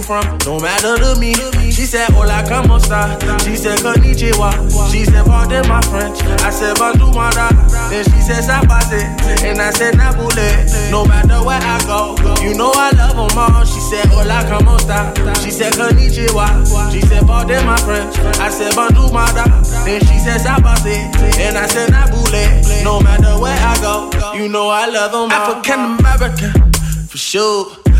You
from, no matter to me. She said, Hola, como esta? She said, Konnichiwa. She said, Pardon my French. I said, Bonjour, mada. Then she said, Sapase. And I said, Nabule. No matter where I go, you know I love them all. She said, Hola, como esta? She said, Konnichiwa. She said, Pardon my French. I said, Bonjour, mada. Then she said, Sapase. And I said, Nabule. No matter where I go, you know I love them all. African American, for sure.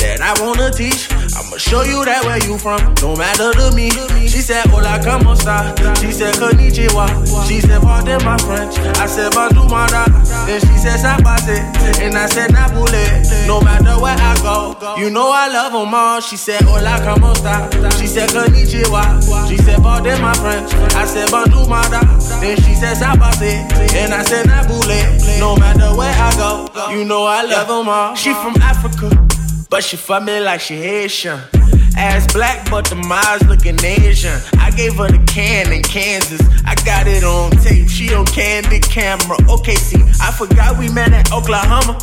that I wanna teach. I'ma show you that where you from, no matter to me. She said, Hola, como esta? She said, Konnichiwa. She said, Pardon my French. I said, Bonjour, mada. Then she said, Sapase. And I said, Nabule. No matter where I go, you know I love them all. She said, Hola, como esta? She said, Konnichiwa. She said, Pardon my French. I said, Bonjour, mada. Then she said, Sapase. And I said, Nabule. No matter where I go, you know I love them all. She from Africa. But she fuck me like she Haitian. Ass black, but the miles looking Asian. I gave her the can in Kansas. I got it on tape. She on candid camera. Okay, see, I forgot we met in Oklahoma.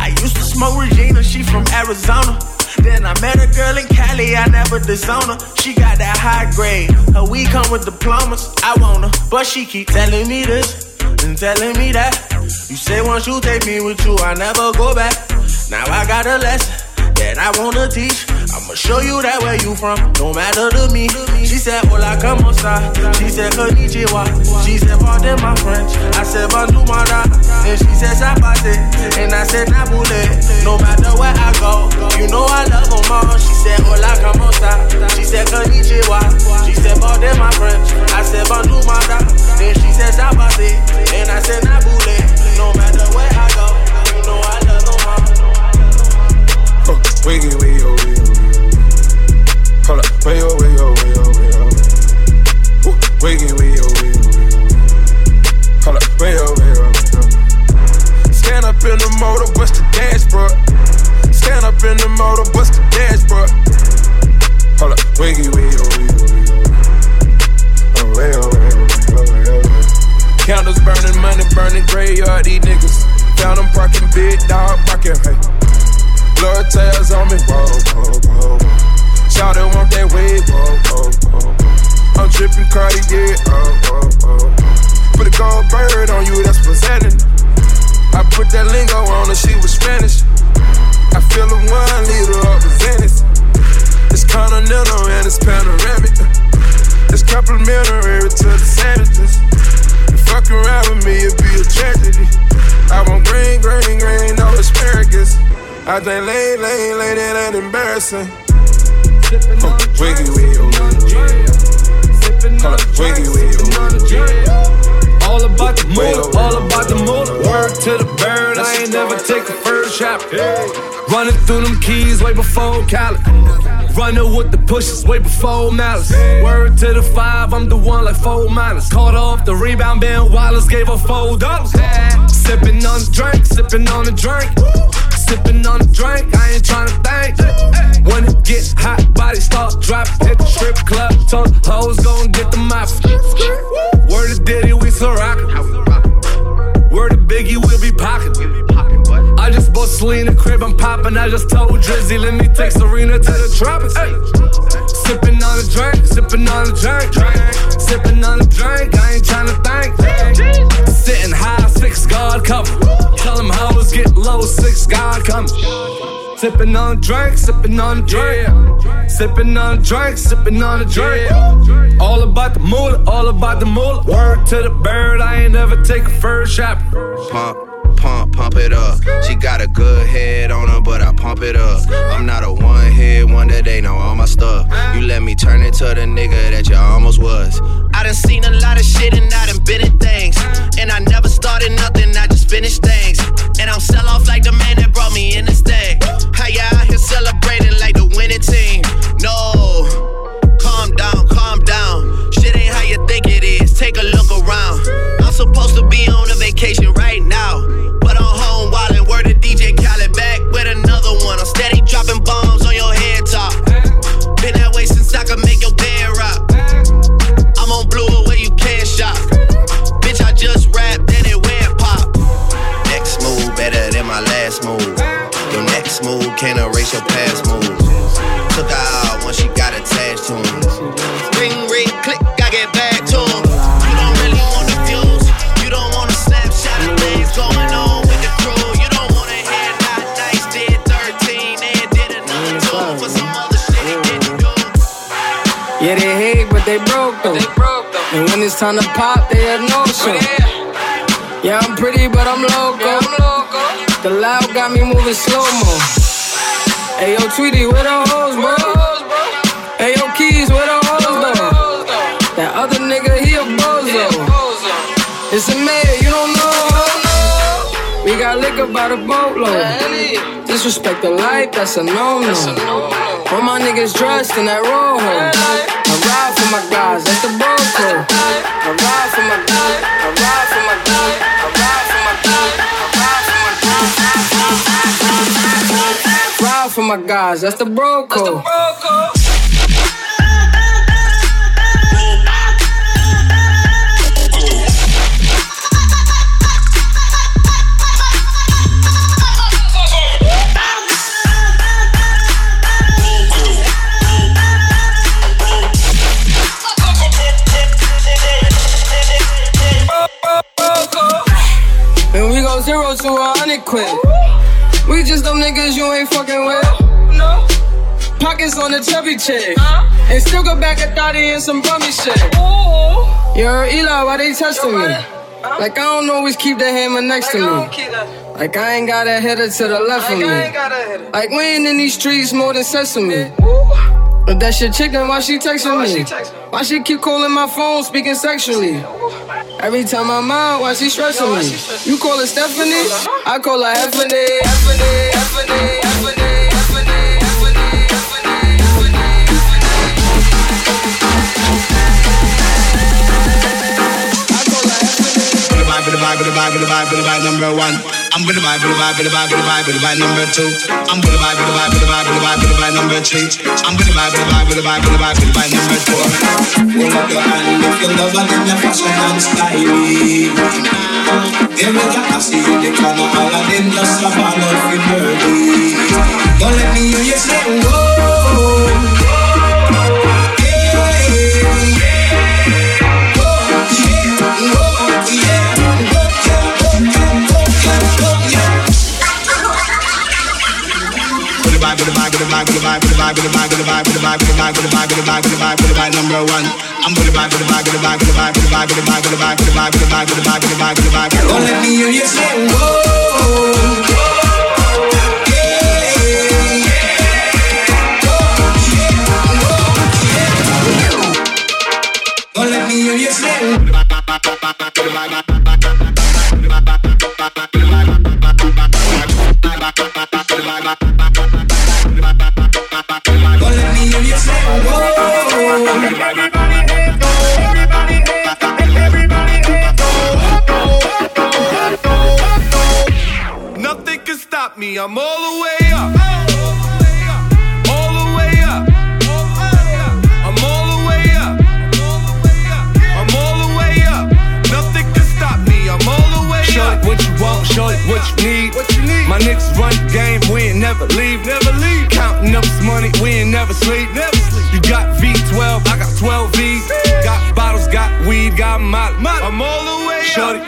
I used to smoke Regina. She from Arizona. Then I met a girl in Cali, I never disown her. She got that high grade. Her weed come with diplomas. I want her, but she keep telling me this and telling me that. You say once you take me with you, I never go back. Now I got a lesson that I wanna teach. I'ma show you that where you from, no matter to me. She said, Hola, como esta? She said, Konnichiwa. She said, Pardon my French. I said, Bonjour, mada. Then she said, Sapate. And I said, Nabule. No matter where I go, you know I love them all. She said, Hola, como esta? She said, Konnichiwa. She said, Pardon my French. I said, Bonjour, mada. Then she said, Sapate. And I said, Nabule. No matter where
Wiggy, wiggy, oh, wiggy, oh, wiggy. Hold up, way, oh, way, oh, way, oh, way, oh. Woo. Wiggy, wiggy, oh, wiggy, oh, wiggy. Hold up, oh, oh, way, oh. Stand up in the motor, bust the dashboard. Stand up in the motor, bust the dashboard. Hold up, wiggy, wiggy, oh, wiggy, oh, wiggy. Oh, oh, oh, oh, way, oh, way. Candles burning, money burning, graveyard, these niggas. Found them parking, big dog barking, hey. Blood tails on me, whoa, whoa, whoa, whoa. Shout it, want that way, whoa, whoa, whoa. I'm tripping Cartier, oh, oh, oh. Put a gold bird on you, that's presenting. I put that lingo on her, she was Spanish. I fill a one liter up with Venice. It's continental and it's panoramic. It's complimentary to the sandwiches. You fuck around with me, it'd be a tragedy. I want green, green, green. I think lane, lane, lane, it ain't embarrassing. Sippin' up, with your Hold up, drinking with your
All about the moolah, all about the moolah. Word to the bird, I ain't never take a first shot. Running through them keys way before Cali. Running with the pushes way before Malice. Word to the five, I'm the one like four minus. Caught off the rebound, Ben Wallace gave her four dollars. Sipping on the drink, sipping on the drink. Sipping on the drink, I ain't tryna think. When it get hot, body start dropping. Hit the strip club, ton hoes gon' get the mop. Word to Diddy, we still rockin'. Word to Biggie, we'll be pocketin'. Just bought Selena crib, I'm poppin'. I just told Drizzy, let me take Serena to the tropics. Ay. Sippin' on a drink, sippin' on a drink, sippin' on a drink. I ain't tryna think. Sitting high, six guard cover. Tell them hoes get low, six guard coming. Sippin' on a drink, sippin' on a drink. Sippin' on a drink, sippin' on a drink. All about the moolah, all about the moolah. Word to the bird, I ain't never take a first shot.
Pump, pump, pump it up. She got a good head on her, but I pump it up. I'm not a one hit wonder, they know all my stuff. You let me turn into the nigga that you almost was. I done seen a lot of shit and I done been in things. And I never started nothing, I just finished things. And I'm sell off like the man that brought me in this thing. How ya out here celebrating like the winning team? No, calm down, calm down. Shit ain't how you think it is. Take a look around. I'm supposed to be on a vacation right can't your past moves. Took her out when she got attached to him. Ring, ring, click, I get back to him. You don't really want the views. You don't want a snapshot of things going on with the crew. You don't want to hear not nice did 13 and did another two for some other shit he didn't do.
Yeah, they hate, but they broke though. And when it's time to pop, they have no show. Yeah, I'm pretty, but I'm loco. The loud got me moving slow mo. Hey yo, Tweety, where the hoes, bro? Hey yo, Keys, where the hoes, though? That other nigga, he a bozo. It's a mayor, you don't know. We got liquor by the boatload. Disrespect the life, that's a no-no. All my niggas dressed in that rojo. I ride for my guys, that's the Bronco. I ride for my guys, I ride for my guys, for my guys. Ride for my guys, that's the Bronco. And we go zero to a hundred quick. We just them niggas you ain't fucking with. No. Pockets on the chubby chick. And still go back a thotty and some bummy shit. Yo, Eli, why they testing me? Like I don't always keep the hammer next to me. Like I ain't got a header to the left of me. Like we ain't in these streets more than sesame. But that shit chicken, why she texting me? Why she keep calling my phone, speaking sexually? Every time I'm out, why she stressing me? You call her Stephanie? I call her Effany, Effany, Effany, Effany.
With the vibe, with the vibe, with the vibe, with the vibe, with the vibe number one. I'm with the vibe, with the vibe, with the vibe, with the vibe, with the vibe number two. I'm with the vibe, with the vibe, with the vibe, with the vibe, with the vibe number three. I'm with the vibe, with the vibe, with the vibe, with the vibe, with the vibe number four. Hold up your hand if you love her, then you fashion and styling. There we got see in the corner, all of them just a ball of in dirty. Don't let me hear you say whoa. vibe, you
the way up.
what you want, what you need. What you need. My niggas run the game, we ain't never leave. Never leave. Counting up this money, we ain't never sleep. Never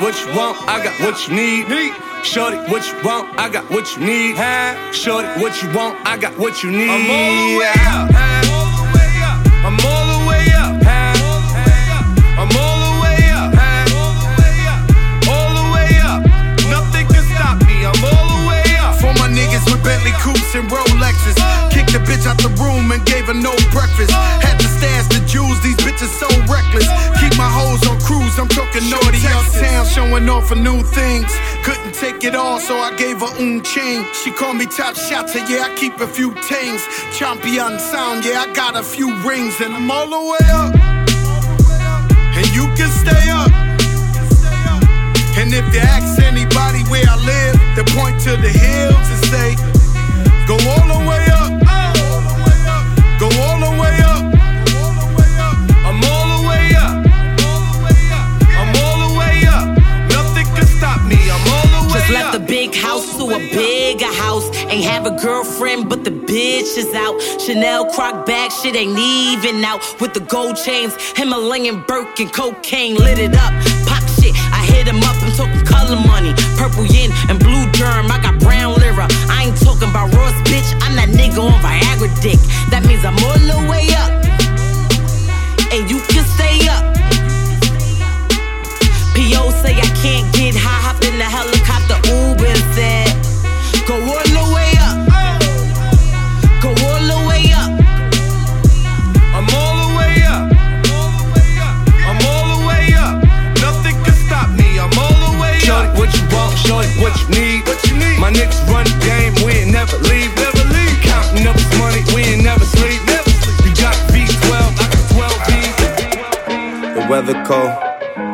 what you want, I got what you need. Shorty, what you want, I got what you need. Shorty, what you want, I got what you need.
I'm all the way up. I'm all the way up. I'm all the way up. All the way up. Nothing can stop me. I'm all the way up.
For my niggas with Bentley coupes and Rolexes. Uh. Kicked the bitch out the room and gave her no breakfast. Uh. Had to stash the jewels, these bitches so reckless. Keep my hoes on cruise, I'm talking naughty uptown, showing off for new things. Couldn't take it all, so I gave her un chain. She called me top shotter, yeah, I keep a few things. Champion sound, yeah, I got a few rings, and I'm all the way up. And you can stay up. And if you ask anybody where I live, they point to the hills and say, Go all the way up.
Big house to a bigger house. Ain't have a girlfriend, but the bitch is out. Chanel croc bag, shit ain't even out. With the gold chains, Himalayan Birkin, cocaine lit it up. Pop shit, I hit him up. I'm talking color money, purple yin and blue germ. I got brown lira. I ain't talking about Ross, bitch. I'm that nigga on Viagra dick. That means I'm all the way up, and you can stay up.
Need. What you need. My niggas run the game, we ain't never leave. Never leave. Counting up this money, we ain't never sleep. Never sleep. You got V12, I got 12 V's.
The weather cold,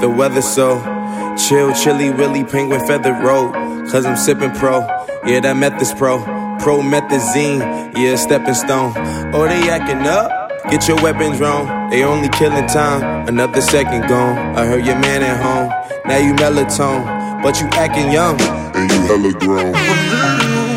the weather so chill, chilly, willy, penguin feather road. Cause I'm sipping pro, yeah, that meth is pro. Pro methazine, yeah, stepping stone. Oh, they acting up? Get your weapons wrong. They only killing time, another second gone. I heard your man at home, now you melatonin, but you acting young. And you hella grown.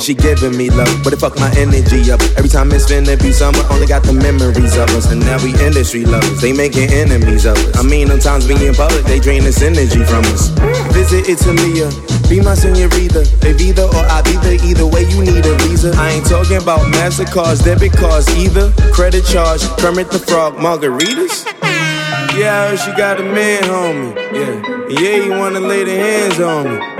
She giving me love, but it fuck my energy up. Every time it's finna be summer, only got the memories of us. And now we industry lovers, they making enemies of us. I mean, sometimes we in public, they drain this energy from us. Visit Italia, be my senorita. Evita or Avida, either way you need a visa. I ain't talking about MasterCards, debit cards either. Credit charge, Kermit the Frog, margaritas. Yeah, I heard she got a man, homie. Yeah, yeah, he wanna lay the hands on me.